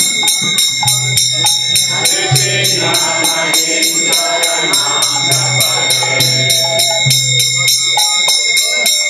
Thank you.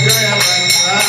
देव भक्त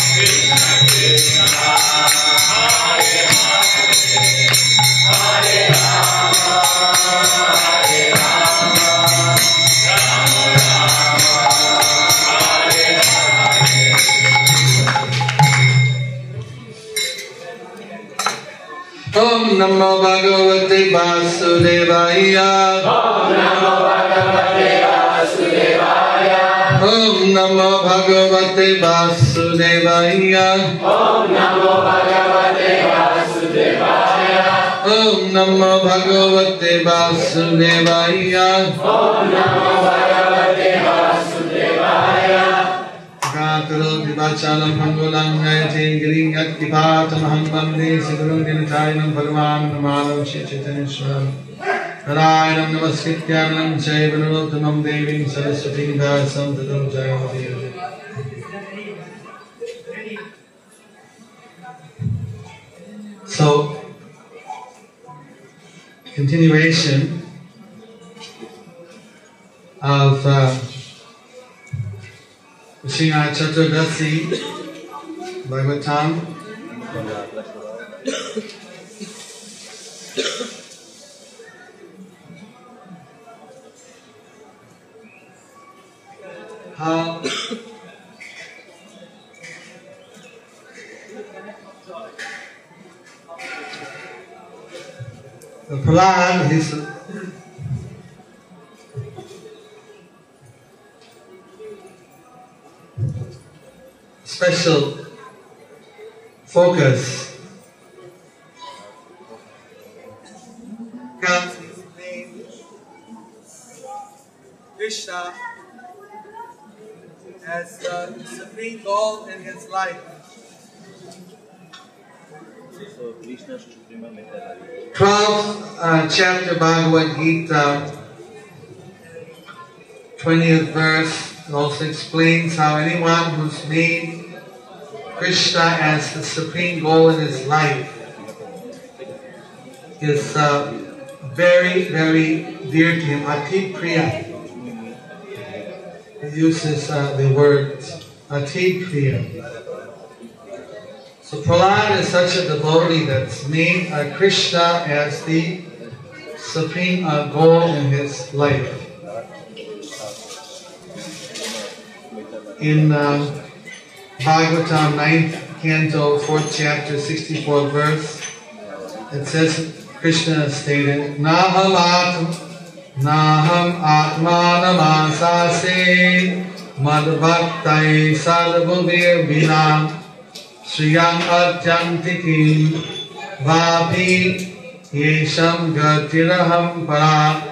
नमो भगवते वासुदेवाय। नमो भगवते नमो भगवते वासुदेवाया। ओम नमो भगवते वासुदेवाया। ओम नमो भगवते वासुदेवाया ओम नमो भगवते वासुदेवाय काकरो दिवाचाल मंगलम नयते गिरिं यत्किपात महं वंदे सिद्धं दिनतायनं भगवान् नमानं Shri चैतन्यश्वरम् Narayanam namaskrityanam chaiva narottamam devim saraswati vyasam tatam jayamati So, continuation of uh, Srimad Chaturdasi Bhagavatam. How the Prahlad, his special focus. Comes Krishna as the supreme goal in his life. 12th uh, chapter Bhagavad Gita, 20th verse, also explains how anyone who's made Krishna as the supreme goal in his life is uh, very, very dear to him. Ati Priya. Uses uh, the word Ati Priya. So Prahlad is such a devotee that's made uh, Krishna as the supreme uh, goal in his life. In uh, Bhagavatam 9th canto, 4th chapter, 64th verse, it says, Krishna stated, Naham Atmanam Asase, Madhbhaktai Sadhubhuvir Vinam, Shriyam Atyantikim Vapi Yesham Gatiraham Para.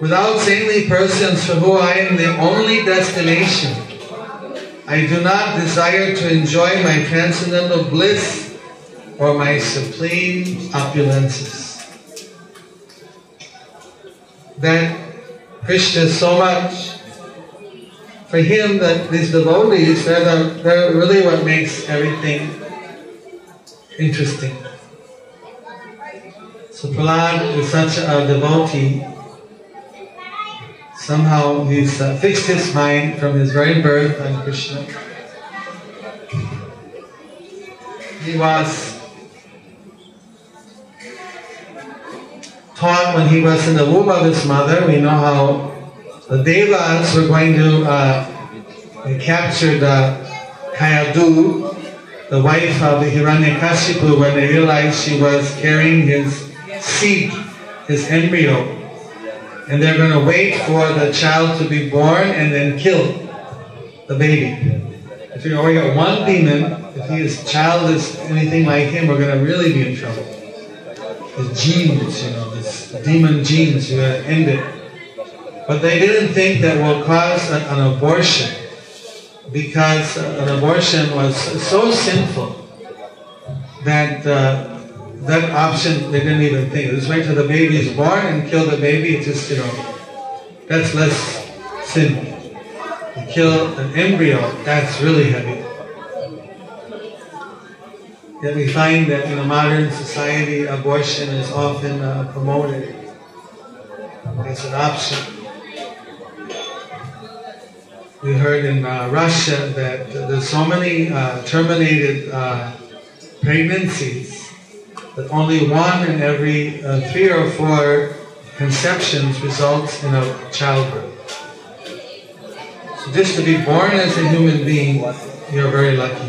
Without saintly persons for who I am the only destination, I do not desire to enjoy my transcendental bliss or my supreme opulences. That Krishna so much for him that these devotees, they're, the, they're really what makes everything interesting. So Prahlad is such a devotee. Somehow he's uh, fixed his mind from his very birth on Krishna. He was taught when he was in the womb of his mother. We know how the Devas were going to uh, capture the Kayadu, the wife of the Hiranyakashipu, when they realized she was carrying his seed, his embryo. And they're going to wait for the child to be born and then kill the baby. If you only got one demon, if his child is anything like him, we're going to really be in trouble. His genes, you know, this demon genes, you got to end it. But they didn't think that will cause an, an abortion because an abortion was so sinful that uh, that option they didn't even think. Just wait till the baby is born and kill the baby. It's just, you know, that's less sin. To kill an embryo, that's really heavy. Yet we find that in a modern society, abortion is often uh, promoted as an option. We heard in uh, Russia that there's so many uh, terminated uh, pregnancies that only one in every uh, three or four conceptions results in a childbirth. So just to be born as a human being, you're very lucky.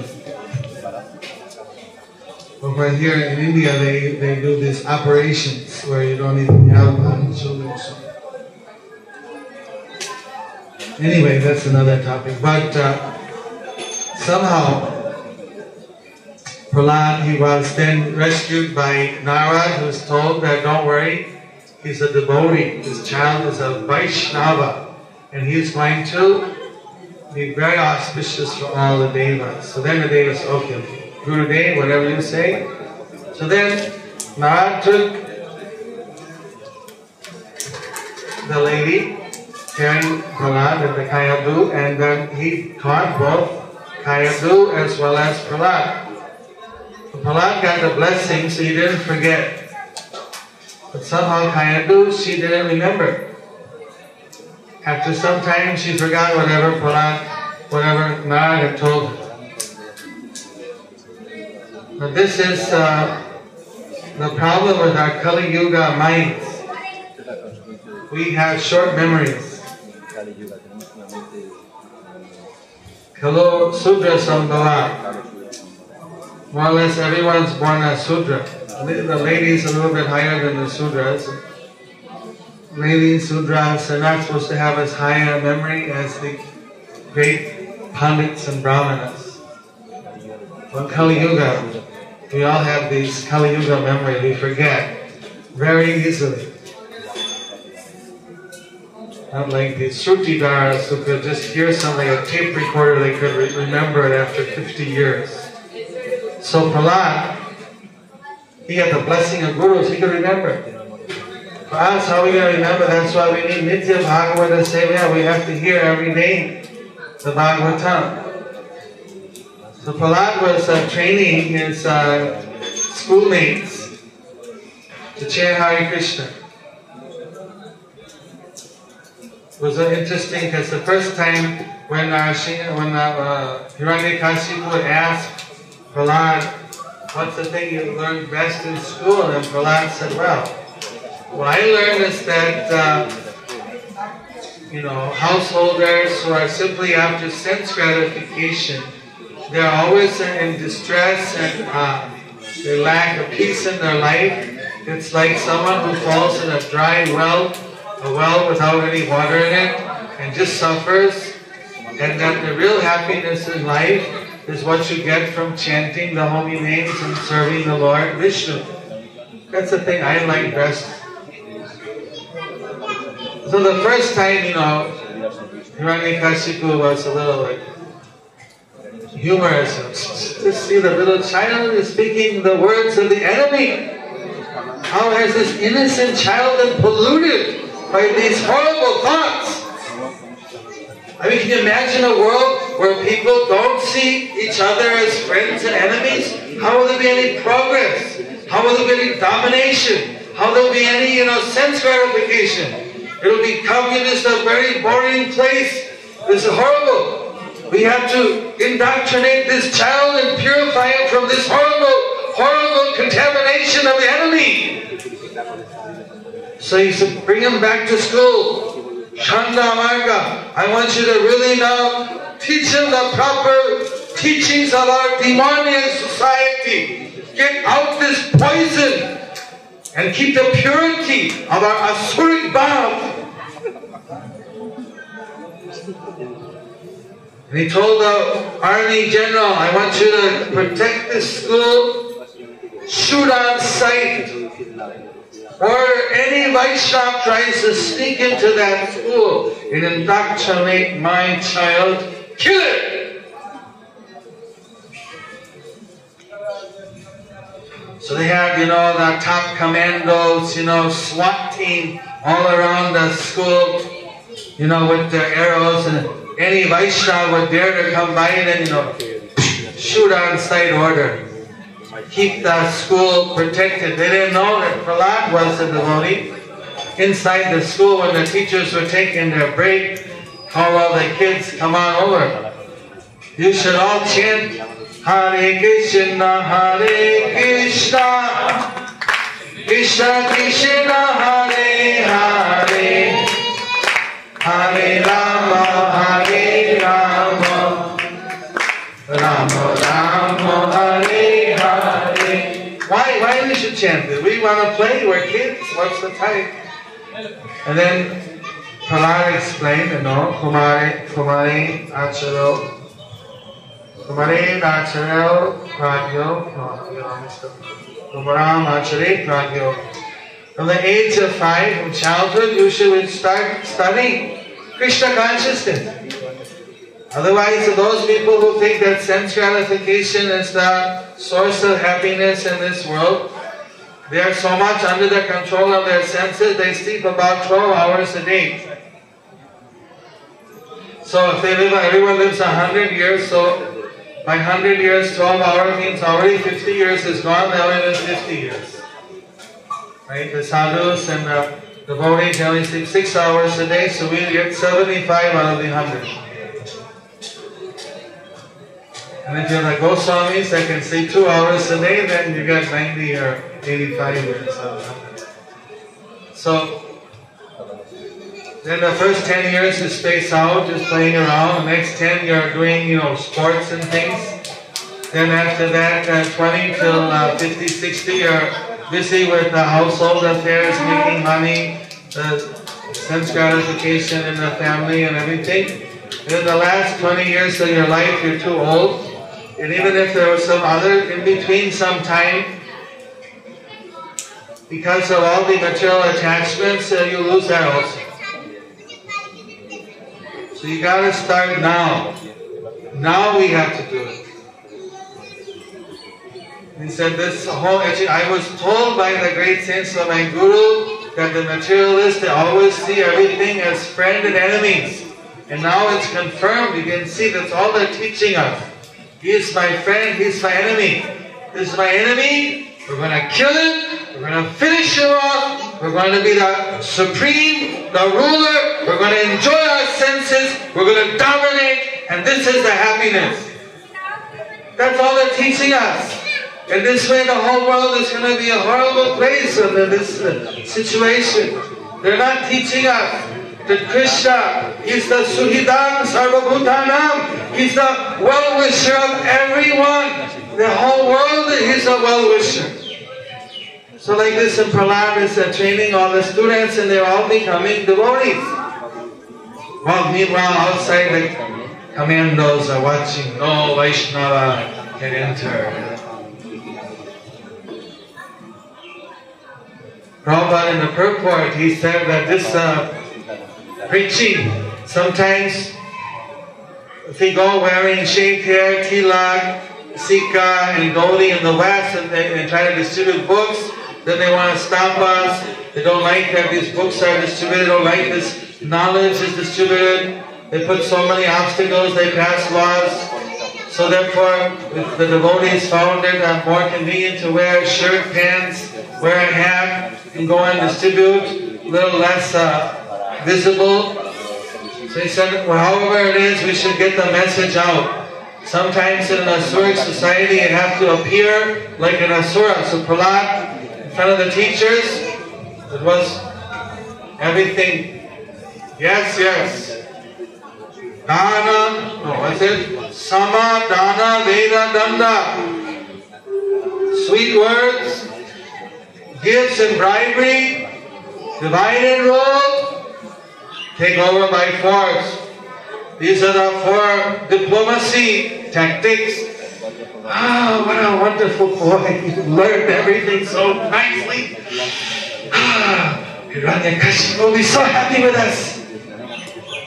But right here in India, they, they do these operations where you don't even have um, children. So. Anyway, that's another topic. But uh, somehow, Prahlad, he was then rescued by Narad, who was told that don't worry, he's a devotee. His child is a Vaishnava, and he's going to be very auspicious for all the devas. So then the devas, okay, okay, Guru Dev, whatever you say. So then Narad took the lady carrying Prahlad and the Kayadu, and then he taught both Kayadu as well as Prahlad. Prahlad got the blessing, so he didn't forget. But somehow Kayadu, she didn't remember. After some time, she forgot whatever Prahlad, whatever Narad had told her. But this is uh, the problem with our Kali Yuga minds. We have short memories. Kalo Sudra Sambhava. More or less everyone's born as Sudra. The ladies a little bit higher than the Sudras. Ladies, Sudras are not supposed to have as high a memory as the great Pandits and Brahmanas. But Kali Yuga, we all have these Kali Yuga memory, we forget very easily. Not like the Srutidaras who could just hear something, a tape recorder, they could re remember it after 50 years. So Prahlad, he had the blessing of gurus, he could remember it. For us, how are we going to remember? That's why we need Nitya Bhagavata Sevaya. We have to hear every day the Bhagavatam. So Prahlad was uh, training his uh, schoolmates to chant Hare Krishna. It was uh, interesting because the first time when uh, she, when uh, uh, Hiranyakashipu would ask Prahlad, what's the thing you learned best in school? And Prahlad said, well, what I learned is that, uh, you know, householders who are simply after sense gratification, they're always in distress and uh, they lack a peace in their life. It's like someone who falls in a dry well a well without any water in it and just suffers, and that the real happiness in life is what you get from chanting the holy names and serving the Lord Vishnu. That's the thing I like best. So the first time, you know, Hiranyakashipu was a little like humorous. to see the little child is speaking the words of the enemy. How has this innocent child been polluted by these horrible thoughts. I mean, can you imagine a world where people don't see each other as friends and enemies? How will there be any progress? How will there be any domination? How will there be any, you know, sense gratification? It'll become just a very boring place. This is horrible. We have to indoctrinate this child and purify it from this horrible, horrible contamination of the enemy. So he said, bring him back to school. Shanda Amarka, I want you to really now teach him the proper teachings of our demonic society. Get out this poison and keep the purity of our asuric bhav. And he told the army general, I want you to protect this school, shoot on sight. Or any Vaishnava tries to sneak into that school and indoctrinate my child, kill it! So they had, you know, the top commandos, you know, SWAT team all around the school, you know, with their arrows and any Vaishnava would dare to come by and, you know, shoot on sight order. Keep the school protected. They didn't know that Prahlad was a devotee. Inside the school, when the teachers were taking their break, call all the kids, come on over. You should all chant Hare Krishna, Hare Krishna, Krishna Krishna, Hare Hare, Hare Rama, why we want to play, we're kids, what's the type? And then Prahlad explained, you know, Kumari, Kumari, Acharo, Kumare Nacharel Pragyo, Kumaram Achare Pragyo. From the age of five, from childhood, you should start studying Krishna consciousness. Otherwise, those people who think that sense gratification is the source of happiness in this world, they are so much under the control of their senses, they sleep about 12 hours a day. So if they live, everyone lives 100 years, so by 100 years, 12 hours means already 50 years is gone, they only live 50 years. Right? The sadhus and the devotees only sleep 6 hours a day, so we get 75 out of the 100. And if you're like Goswamis that can sleep 2 hours a day, then you get 90 or 85 years out of 100. So, then the first 10 years you space out, just playing around. The next 10 you're doing, you know, sports and things. Then after that, uh, 20 till uh, 50, 60, you're busy with the household affairs, making money, the sense gratification in the family and everything. then the last 20 years of your life, you're too old. And even if there was some other in between some time, because of all the material attachments, uh, you lose that also. So you got to start now. Now we have to do it. He said this whole, I was told by the great saints of my guru that the materialists, they always see everything as friend and enemies. And now it's confirmed, you can see that's all they're teaching us. He's my friend, he's my enemy. This is my enemy, we're going to kill him, we're going to finish him off, we're going to be the supreme, the ruler, we're going to enjoy our senses, we're going to dominate, and this is the happiness. That's all they're teaching us. And this way the whole world is going to be a horrible place under this uh, situation. They're not teaching us that Krishna is the Suhridam Sarvabhutanam. He's the well-wisher of everyone. The whole world is a well-wisher. So like this in Prahlad is uh, training all the students and they're all becoming devotees. Well, meanwhile outside the commandos are watching, no Vaishnava can enter. Prabhupada in the purport, he said that this uh, preaching, sometimes if we go wearing shaved hair, tilak, sika, and goli in the West and, and try to distribute books, then they want to stop us. They don't like that these books are distributed, they don't like this knowledge is distributed. They put so many obstacles, they pass laws. So therefore, if the devotees found it uh, more convenient to wear shirt, pants, wear a hat, and go and distribute, a little less uh, visible. So he said, well, however it is, we should get the message out. Sometimes in an Asuric society, you have to appear like an Asura. So Prahlad, in front of the teachers, it was everything. Yes, yes. Dana, no, what's it? Sama, Dana, Veda, Danda. Sweet words, gifts and bribery, divide and rule, take over by force. These are the four diplomacy tactics. Ah, what a wonderful boy. He learned everything so nicely. Ah, Hiranyakashipu will be so happy with us.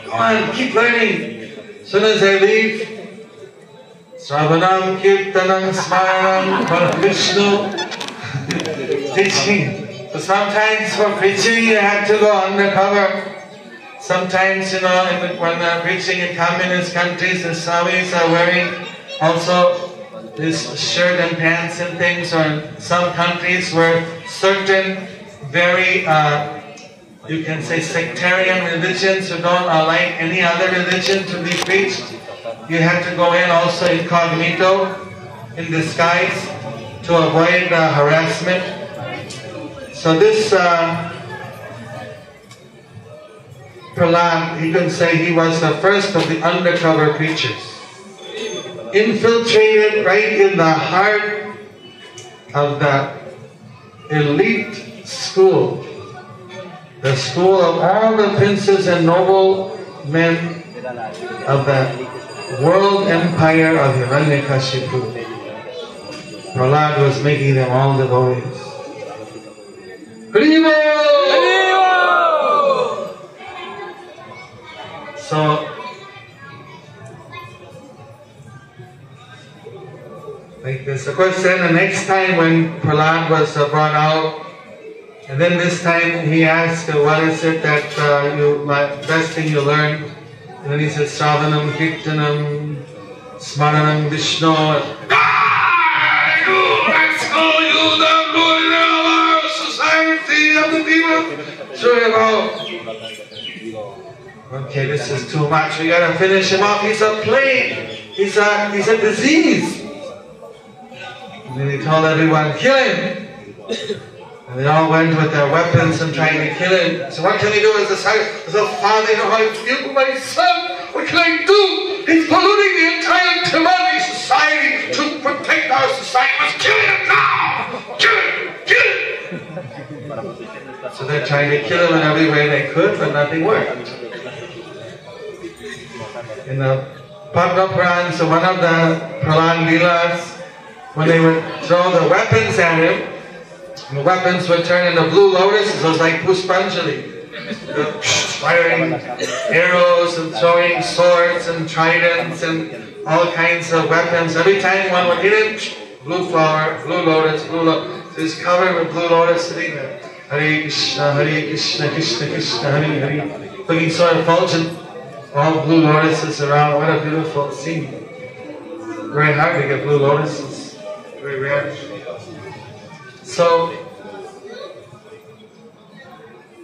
Come on, keep learning. As soon as I leave, Sravanam Kirtanam Smaranam Vishnu teaching. So sometimes for preaching you have to go undercover. Sometimes, you know, when they're preaching in communist countries, the Swamis are wearing also this shirt and pants and things, or in some countries where certain very, uh, you can say, sectarian religions who don't allow any other religion to be preached. You have to go in also incognito, in disguise, to avoid uh, harassment. So this uh, Prahlad, he can say he was the first of the undercover preachers. Infiltrated right in the heart of the elite school, the school of all the princes and noble men of the world empire of Hiranyakashipu. Prahlad was making them all devotees. Haribol! This. Of course, then the next time when Prahlad was uh, brought out, and then this time he asked, uh, what is it that uh, you, best thing you learned? And then he said, Sravanam, Kirtanam, Smaranam, Vishnu. Ah, you, let's go, you don't do it our society of the people. So you go. Okay, this is too much. We gotta finish him off. He's a plague. He's a, he's a disease. And then he told everyone, kill him. And they all went with their weapons and trying to kill him. So what can we do as a, as a father? You know how I feel for my son. What can I do? He's polluting the entire Tirumali society to protect our society. Let's kill him now! Kill him! Kill him! So they're trying to kill him in every way they could, but nothing worked. In the Padma Puran, so one of the Prahlad Leelas, when they would throw the weapons at him, the weapons would turn into blue lotuses, it was like Puspanjali. Firing arrows and throwing swords and tridents and all kinds of weapons. Every time one would hit it, blue flower, blue lotus, blue lotus. So he's covered with blue lotus sitting there. Hare Krishna, Hare Krishna, Krishna Krishna, Hare Hare. Looking so effulgent, all blue lotuses around. What a beautiful scene. Very hard to get blue lotuses. Very rare. So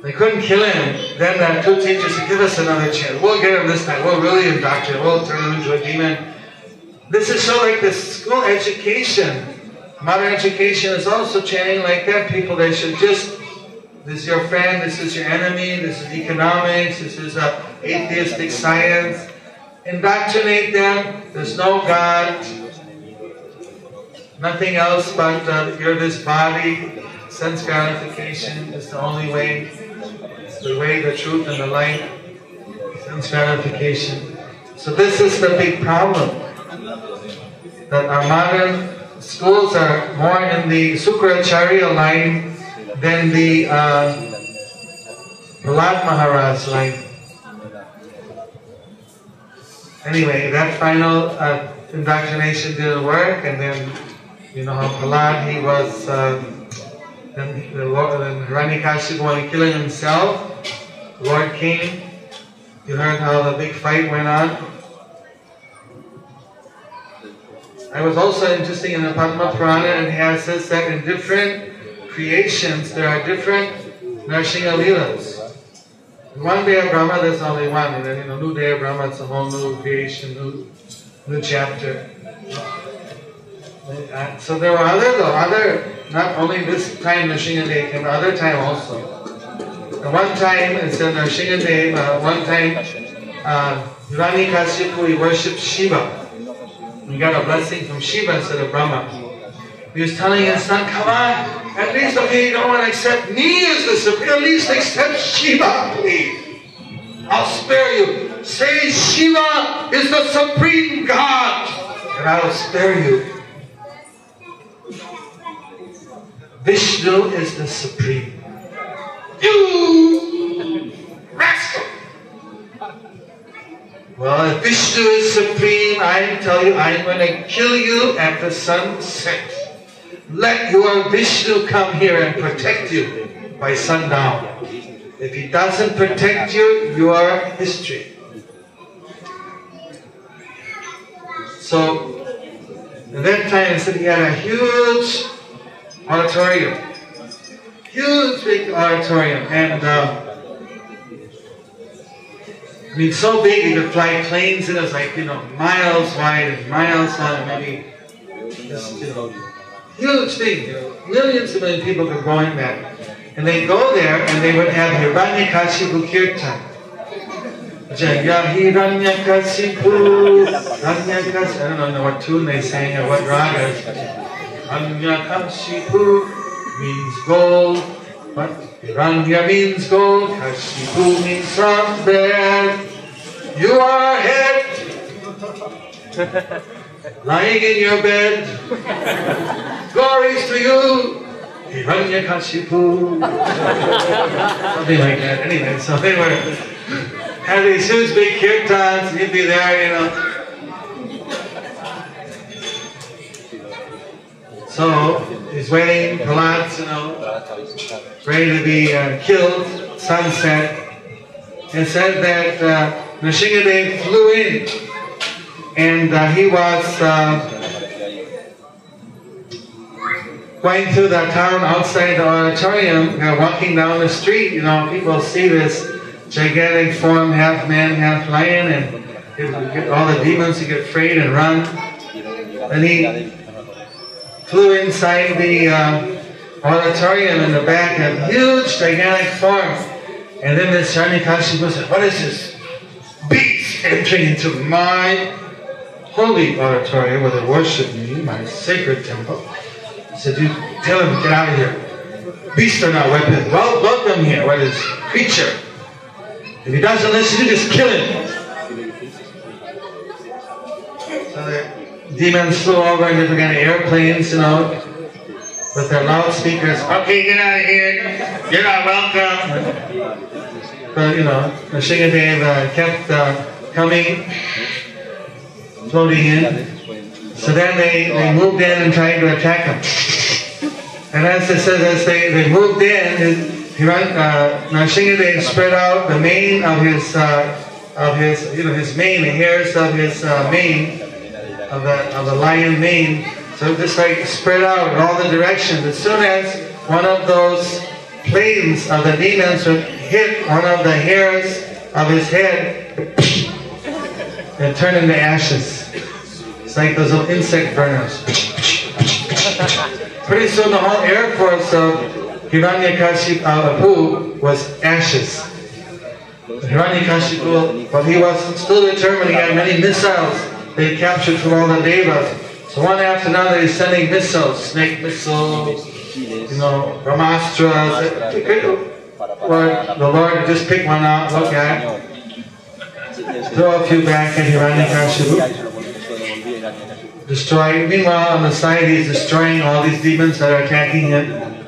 they couldn't kill him. Then the two teachers said, give us another chance. We'll get him this time. We'll really indoctrinate. We'll turn him into a demon. This is so like the school education. Modern education is also chanting like that. People, they should just, this is your friend, this is your enemy, this is economics, this is a atheistic science. Indoctrinate them. There's no God. Nothing else but uh, you're this body. Sense gratification is the only way. It's the way, the truth, and the light. Sense gratification. So this is the big problem. That our modern schools are more in the Sukracharya line than the uh, Maharaj line. Anyway, that final uh, indoctrination didn't work, and then you know how Prahlad he was. Um, then the Lord, then Hiranyakashipu wanted killing himself. The Lord came. You heard how the big fight went on. I was also interested in the Padma Purana and has says that in different creations there are different Narsingha Leelas. In one day of Brahma there's only one, and then in a new day of Brahma it's a whole new creation, new, new chapter. Uh, so there were other though, other not only this time Nrsimhadev came, but other time also. At one time, instead of Narshingadev, uh, one time, uh, Hiranyakashipu, he worshipped Shiva. He got a blessing from Shiva instead of Brahma. He was telling his son, come on, at least, okay, you don't want to accept me as the supreme, at least accept Shiva, please. I'll spare you. Say Shiva is the supreme God, and I will spare you. Vishnu is the supreme. You rascal! Well, if Vishnu is supreme, I tell you, I'm going to kill you at the sunset. Let your Vishnu come here and protect you by sundown. If he doesn't protect you, you are history. So, at that time, he had a huge auditorium. Huge big auditorium. And, uh, I mean, so big you could fly planes in it. was like, you know, miles wide and miles long, maybe. Just, you know, huge thing. Millions and millions of people could go in there. And they go there and they would have Hiranyakashipu Kirtan. Jaya Hiranyakashipu, Hiranyakashipu. I don't know what tune they sang or what ragas. Hiranyakashipu means gold, but Hiranya means gold, Kashipu means from bed. You are head, lying in your bed. Glories to you, Hiranyakashipu. Something like that. Anyway, so were had these huge big kirtans, you'd be there, you know. So he's waiting, Prahlad, you know, ready to be uh, killed, sunset. It said that uh, Nrsingadev flew in and uh, he was uh, going through the town outside the auditorium, walking down the street, you know, people see this gigantic form, half man, half lion, and all the demons get afraid and run. And he flew inside the uh, auditorium in the back, a huge, gigantic form. And then the this Hiranyakashipu said, what is this beast entering into my holy auditorium where they worship me, my sacred temple? He said, you tell him, get out of here. Beasts are not weapons. Well, welcome here. What is creature? If he doesn't listen, you just kill him. So demons flew over different kind of airplanes, you know, with their loudspeakers. Okay, get out of here. You're not welcome. But, you know, Nrsingadev uh, kept uh, coming, floating in. So then they, they moved in and tried to attack him. And as it says, as they, they moved in, his, he uh, Nrsingadev spread out the mane of his, uh, of his, you know, his mane, the hairs of his uh, mane, of the, of the lion mane. So just like spread out in all the directions. As soon as one of those planes of the demons would hit one of the hairs of his head, and turn into ashes. It's like those little insect burners. Pretty soon the whole air force of Hiranyakashipu was ashes. Hiranyakashipu, but he was still determined. He had many missiles they captured from all the devas. So one after another, he's sending missiles, snake missiles, you know, Brahmastras. Or the Lord just pick one out, look at, it, throw a few back at Hiranyakashipu destroy. Meanwhile, on the side, he's destroying all these demons that are attacking him.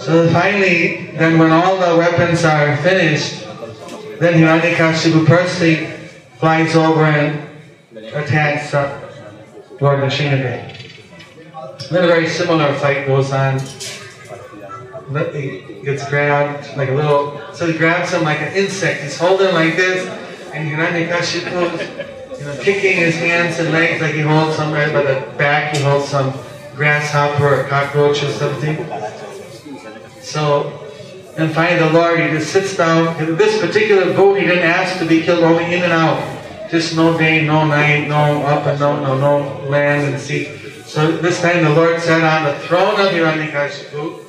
So finally, then when all the weapons are finished, then Hiranyakashipu personally flies over and attacks Lord Nrsingadev. Then a very similar fight goes on. He gets grabbed like a little, so he grabs him like an insect. He's holding like this, and Hiranyakashipu you know, kicking his hands and legs like he holds some, right by the back, he holds some grasshopper or cockroach or something. So, and finally the Lord, he just sits down. In this particular boat, he didn't ask to be killed, only in and out. Just no day, no night, no up and no, no, no land and sea. So this time the Lord sat on the throne of Hiranyakashipu,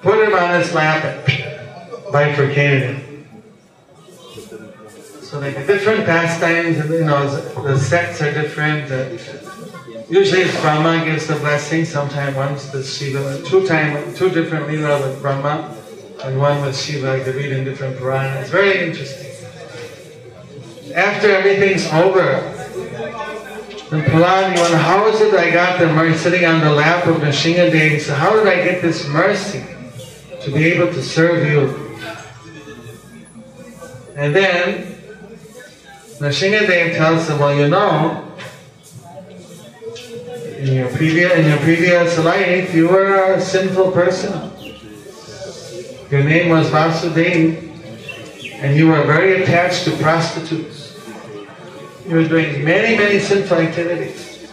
put him on his lap, and bifurcated it. So like the different pastimes, you know, the sects are different. Usually it's Brahma gives the blessing, sometimes once the Shiva, two time, two different lila with Brahma, and one with Shiva, they read in different Puranas. It's very interesting. After everything's over, the Prahlad, wonder, how is it I got the mercy sitting on the lap of Nrsingadev? So how did I get this mercy to be able to serve you? And then Nrsingadev tells him, well, you know, in your previous in your previous life, you were a sinful person. Your name was Vasudeva, and you were very attached to prostitutes. You were doing many, many sinful activities.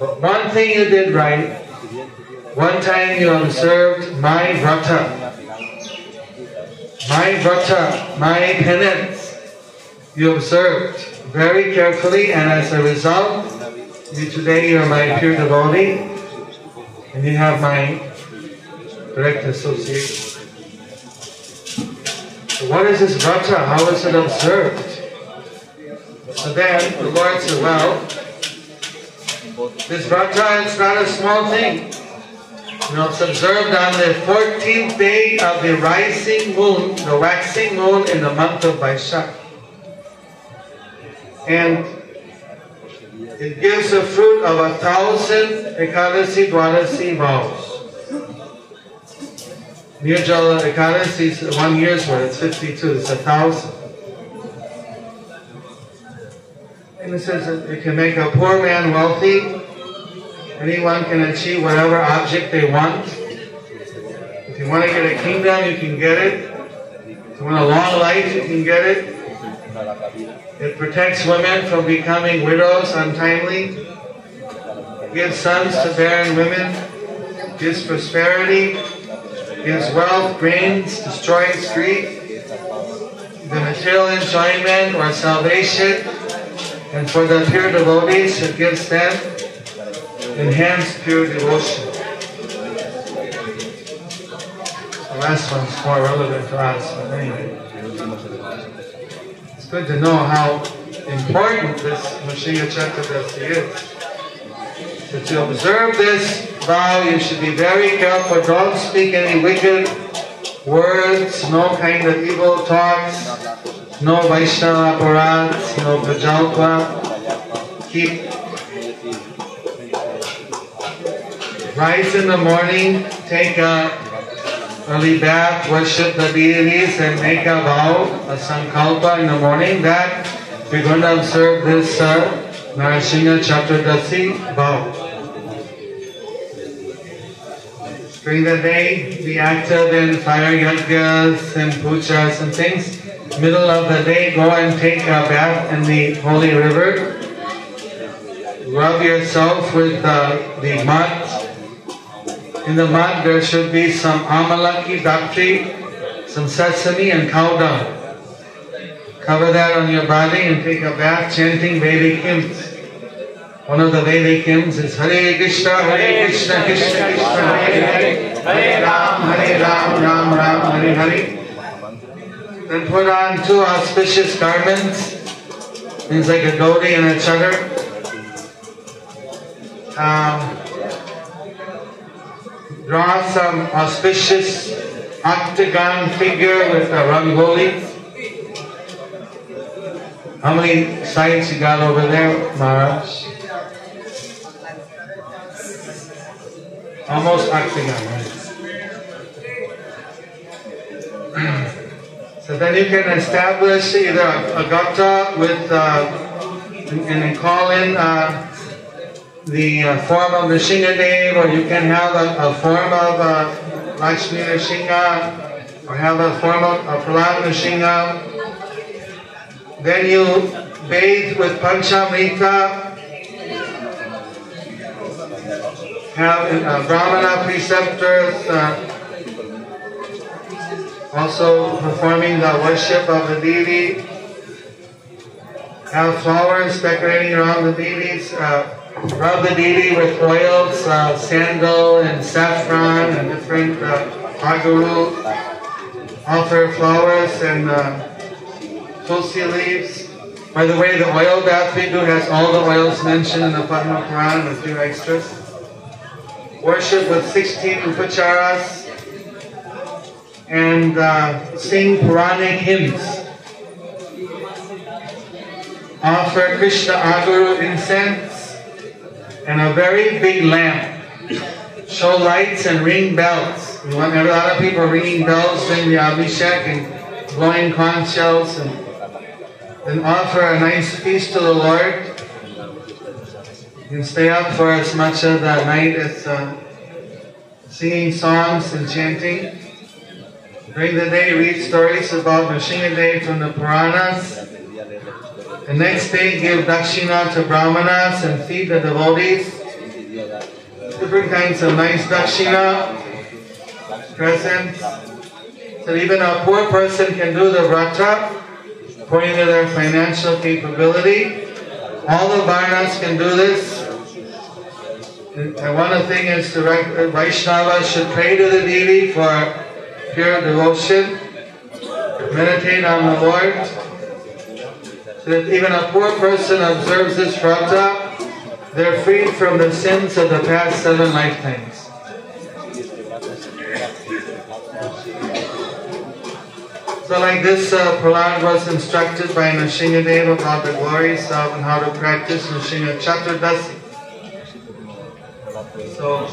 But one thing you did right. One time you observed my vrata, my vrata, my penance you observed very carefully and as a result, you today you are my pure devotee and you have my direct association. So what is this vrata? How is it observed? So then the Lord said, well, this vrata is not a small thing. You know, it's observed on the 14th day of the rising moon, the waxing moon in the month of Vaishak and it gives the fruit of a thousand Ekadasi Dwadasi vows. Nirjala Ekadasi is one year's worth, it's 52, it's a thousand. And it says that it can make a poor man wealthy. Anyone can achieve whatever object they want. If you want to get a kingdom, you can get it. If you want a long life, you can get it. It protects women from becoming widows untimely, gives sons to barren women, gives prosperity, gives wealth, grains, destroying street, the material enjoyment or salvation, and for the pure devotees it gives them enhanced pure devotion. The last one's more relevant to us, but anyway. It's good to know how important this Mashiach Chaturdasi is. So to observe this vow, you should be very careful. Don't speak any wicked words, no kind of evil talks, no Vaishnava Parats, no Prajalpa. Keep rise in the morning, take a early bath, worship the deities, and make a vow, a sankalpa in the morning that we're going to observe this uh, Narasingha Chaturdasi vow. During the day, be active in fire yajnas and pujas and things. Middle of the day, go and take a bath in the holy river. Rub yourself with uh, the mud in the mud there should be some amalaki, dakti, some sesame and cow dung. Cover that on your body and take a bath chanting Vedic hymns. One of the Vedic hymns is Hare Krishna, Hare Krishna, Krishna Krishna, Hare Hare, Hare Ram, Hare Ram, Ram Ram, Hare Hare. Then put on two auspicious garments, things like a dhoti and a chadar. Um, draw some auspicious octagon figure with a rangoli. How many sites you got over there, Maharaj? Almost octagon, right? so then you can establish either a, a gata with, uh, and, call in uh, the uh, form of the Nrsingadev, or you can have a, a form of uh, Lakshmi Nrsinga, or have a form of a Prahlad Nrsinga. Then you bathe with Panchamrita, have uh, Brahmana preceptors uh, also performing the worship of the deity, have flowers decorating around the deities. Uh, Rub the deity with oils, uh, sandal and saffron and different uh, aguru. offer flowers and uh, tulsi leaves. By the way, the oil bath we do has all the oils mentioned in the Padma Puran, a few extras. Worship with 16 upacharas and uh, sing Puranic hymns. Offer Krishna Aguru incense and a very big lamp. Show lights and ring bells. We want a lot of people ringing bells during the Abhishek and blowing conch shells and then offer a nice feast to the Lord. You can stay up for as much of that night as uh, singing songs and chanting. During the day, read stories about Nrsingadev from the Puranas. The next day, give dakshina to brahmanas and feed the devotees. Different kinds of nice dakshina, presents. So even a poor person can do the vrata according to their financial capability. All the varnas can do this. And one of the things is the Vaishnava should pray to the deity for pure devotion, meditate on the Lord, so that even a poor person observes this vrata, they're freed from the sins of the past seven lifetimes. So like this, uh, Prahlad was instructed by Nrsingadev about the glories of and how to practice Nrsinga Chaturdasi. So,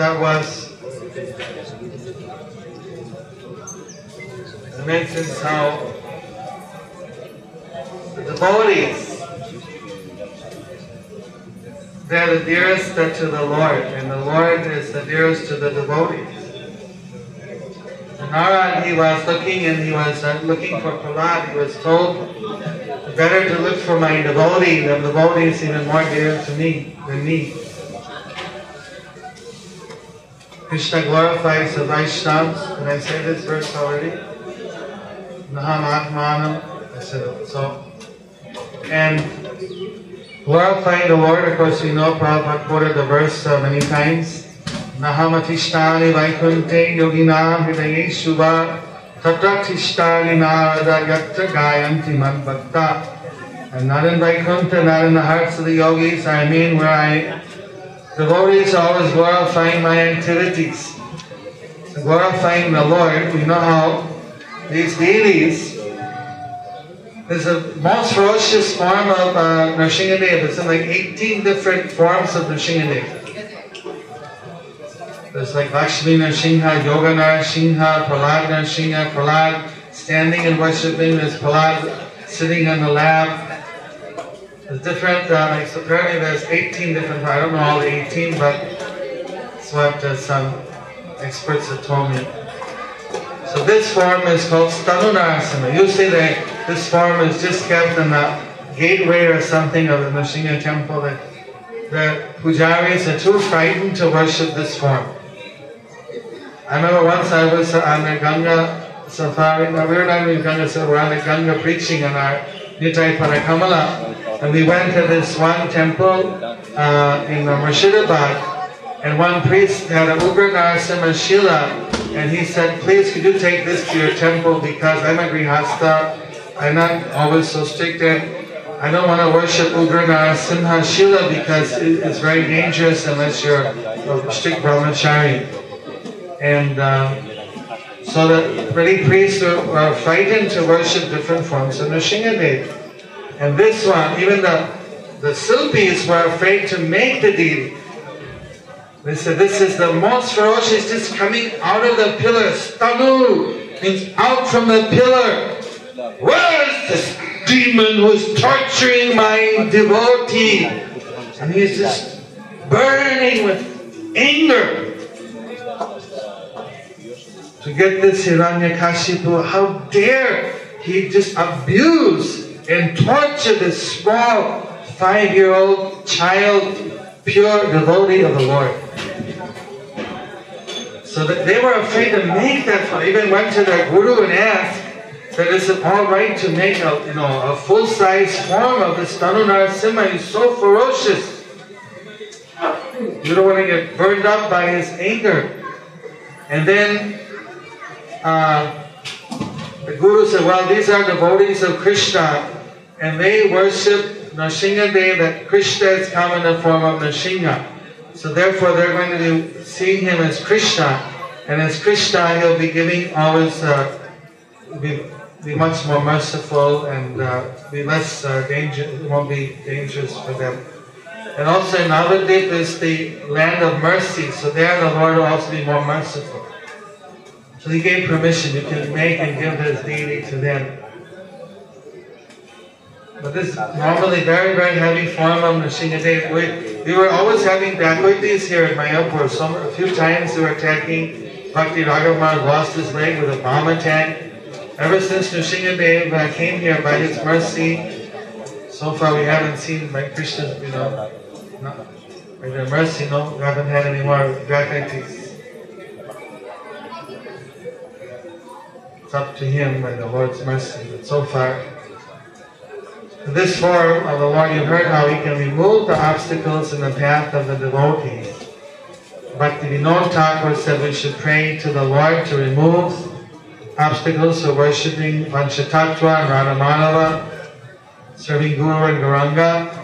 that was it mentions how the devotees they're the dearest to the Lord, and the Lord is the dearest to the devotees. And Narad, he was looking and he was uh, looking for Prahlad. He was told, better to look for my devotee. The devotee is even more dear to me than me. Krishna glorifies the Vaishnavas. Did I say this verse already? Naham Atmanam. I said it. So, and glorifying the Lord, of course, we know Prabhupada quoted the verse uh, many times. Nahamatishthani Vaikunte Yogina Hridaye Shubha Tatratishtani Narada Yatra Gayanti Bhakta. And not in Vaikuntha, not in the hearts of the yogis, I mean where I Devotees are always glorifying my activities. Glorifying the Lord, we know how these deities there's a most ferocious form of uh, Nrsingadev. In like 18 different forms of Nrsingadev. There's like Lakshmi Nrsimha, Yoga Nrsimha, Prahlad Nrsimha, Prahlad standing and worshiping. There's Prahlad sitting on the lap. There's different, uh, like, so apparently there's 18 different, I don't know all the 18, but it's what uh, some experts have told me. So this form is called Stanunarasana. Usually they, this form is just kept in the gateway or something of the Nrsinga temple. That the pujaris are too frightened to worship this form. I remember once I was on the Ganga safari, no, we were not in Ganga safari, we were on the Ganga preaching on our Nitai Pada Kamala. And we went to this one temple uh, in Murshidabad, and one priest had a Ugra Shila, and he said, please could you take this to your temple because I'm a Grihasta, I'm not always so strict and I don't want to worship Ugra Shila because it's very dangerous unless you're a strict brahmachari. And uh, so the many priests are, are frightened to worship different forms of Nrsingadev. And this one, even the, the Silpis were afraid to make the deity. They said, this is the most ferocious, just coming out of the pillar. Stanu means out from the pillar. Where is this demon who's torturing my devotee? And he's just burning with anger. To get this Hiranyakashipu, how dare he just abuse and torture this small five-year-old child, pure devotee of the Lord. So that they were afraid to make that fun. Even went to their guru and asked, that it all right to make a you know a full-size form of this Tanu Narasimha. He's so ferocious. You don't want to get burned up by his anger. And then uh, the Guru said, well, these are devotees of Krishna, and they worship Nrsimhadev, that Krishna has come in the form of Nrsimha. So therefore they're going to be seeing him as Krishna, and as Krishna he'll be giving all his, uh, be, be much more merciful and uh, be less uh, danger, won't be dangerous for them. And also Navadip is the land of mercy, so there the Lord will also be more merciful. So he gave permission, you can make and give this deity to them. But this is normally very, very heavy form of Nrsimhadev. We, we were always having dacoities here in Mayapur. Some, a few times they were attacking Bhakti Raghavan lost his leg with a bomb attack. Ever since Nrsimhadev uh, came here by his mercy, so far we haven't seen by Krishna, you know, by their mercy, no, we haven't had any more dacoities. It's up to him by the Lord's mercy. But so far, this form of the Lord, you heard how he can remove the obstacles in the path of the devotees. But the Vinod Thakur said we should pray to the Lord to remove obstacles for worshipping Panchatattva and Radhamadhava, serving Guru and Gauranga.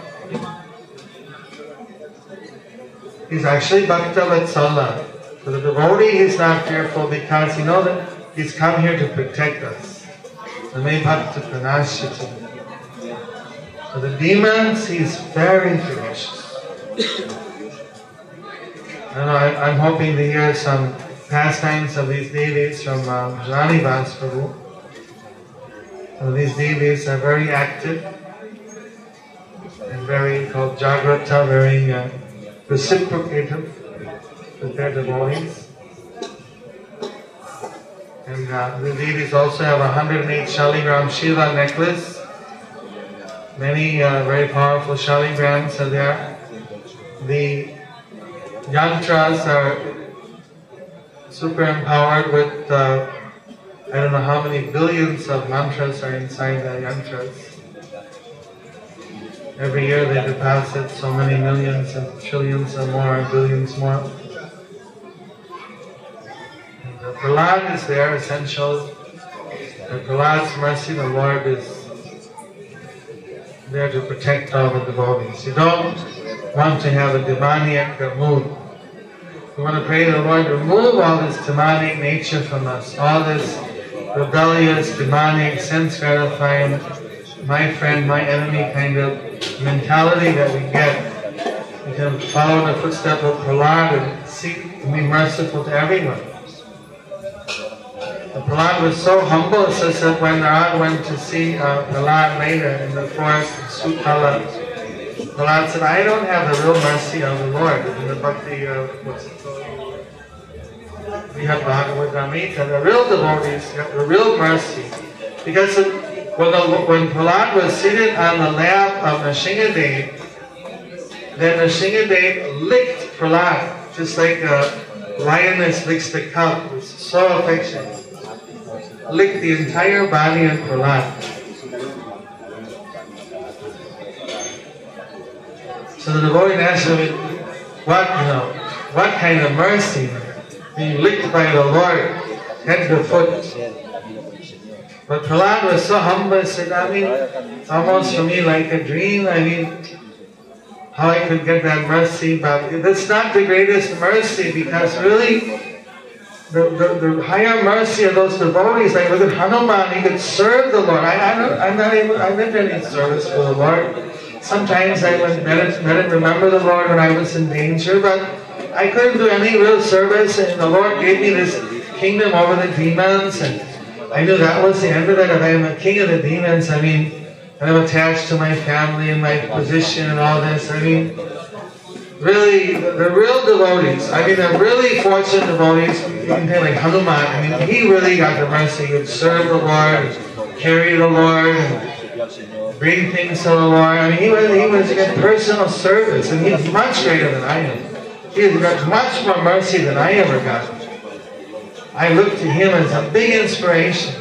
He's actually Bhakta Vatsala. For the devotee, he's not fearful because he knows that He's come here to protect us. The demons, he's very ferocious. And I, am hoping to hear some pastimes of these deities from um, Rani Vas Prabhu. These deities are very active and very called Jagrata, very uh, reciprocative with their devotees. And uh, the ladies also have a 108 Shaligram Shila necklace. Many uh, very powerful Shaligrams are there. The yantras are super empowered with uh, I don't know how many billions of mantras are inside the yantras. Every year they deposit so many millions and trillions and more, billions more. the Prahlad is there, essential. And Prahlad's mercy, the Lord is there to protect all the devotees. You don't want to have a demoniac mood. You want to pray the Lord remove all this demonic nature from us, all this rebellious, demonic, sense gratifying, my friend, my enemy kind of mentality that we get. We can follow the footsteps of Prahlad and seek to be merciful to everyone. The Prahlad was so humble, it says that when Narad went to see uh, Prahlad later in the forest of Sutala, Prahlad said, I don't have the real mercy of the Lord. In the Bhakti, uh, what's it called? We have Bhagavad Gita. The real devotees have the real mercy. Because when, the, when Prahlad was seated on the lap of Nrsimhadev, then Nrsimhadev licked Prahlad, just like a lioness licks the cub. It was so affectionate lick the entire body of Prahlad. So the devotee asked him, what, you know, what kind of mercy being licked by the Lord head to foot. But Prahlad was so humble, said, I mean, almost for me like a dream. I mean, how I could get that mercy, but it's not the greatest mercy because really the, the, the, higher mercy of those devotees, like look Hanuman, he could serve the Lord. I, I, I'm not able, I never any service for the Lord. Sometimes I would meditate, remember the Lord when I was in danger, but I couldn't do any real service, and the Lord gave me this kingdom over the demons, and I knew that was the end of it. If I am a king of the demons, I mean, and I'm attached to my family and my position and all this, I mean, really, the, real devotees, I mean, the really fortunate devotees, you can say like Hanuman, I mean, he really got the mercy. He would serve the Lord, carry the Lord, and bring things to the Lord. I mean, he was, he was in personal service, and he's much greater than I am. He has got much more mercy than I ever got. I look to him as a big inspiration.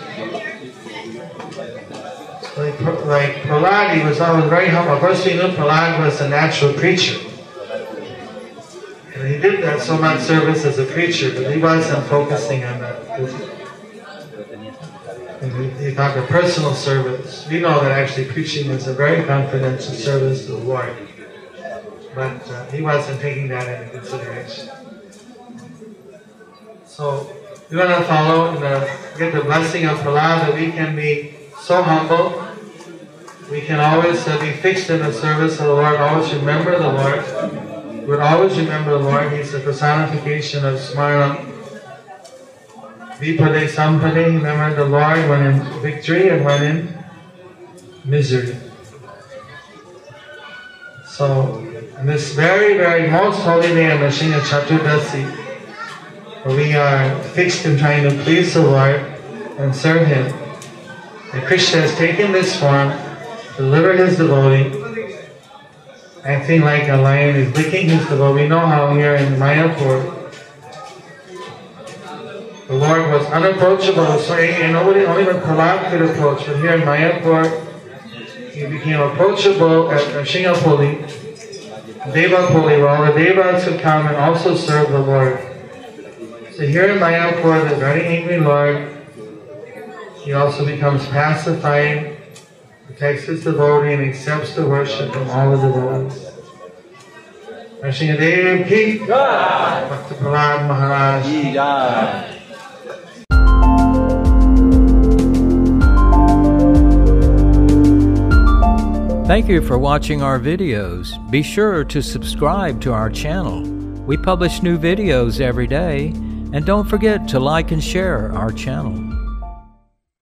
Like, like Prahlad, he was always very humble. Course, we knew Prahlad was a natural preacher. And he did that so much service as a preacher, but he wasn't focusing on that. he, talked of personal service. We know that actually preaching is a very confidential service to the Lord. But uh, he wasn't taking that into consideration. So we want to follow and uh, get the blessing of Prahlad that we can be so humble. We can always uh, be fixed in the service of the Lord, always remember the Lord. Would always remember the Lord. He's the personification of Smarana. Vipade Sampade, remember the Lord when in victory and when in misery. So, in this very, very most holy day of Nrsimha Chaturdasi, we are fixed in trying to please the Lord and serve Him, and Krishna has taken this form to deliver His devotee, acting like a lion is licking his devotee. We know how here in Mayapur, the Lord was unapproachable, so and nobody, only when Prahlad could approach. But here in Mayapur, he became approachable at Shingapuli, Devapalli, where all the Devas could come and also serve the Lord. So here in Mayapur, the very angry Lord, he also becomes pacified, protects his devotee, and accepts the worship from all the devotees. Nrsimhadev ki, Bhakta Prahlad Maharaj. Y ya. Thank you for watching our videos. Be sure to subscribe to our channel. We publish new videos every day, and don't forget to like and share our channel.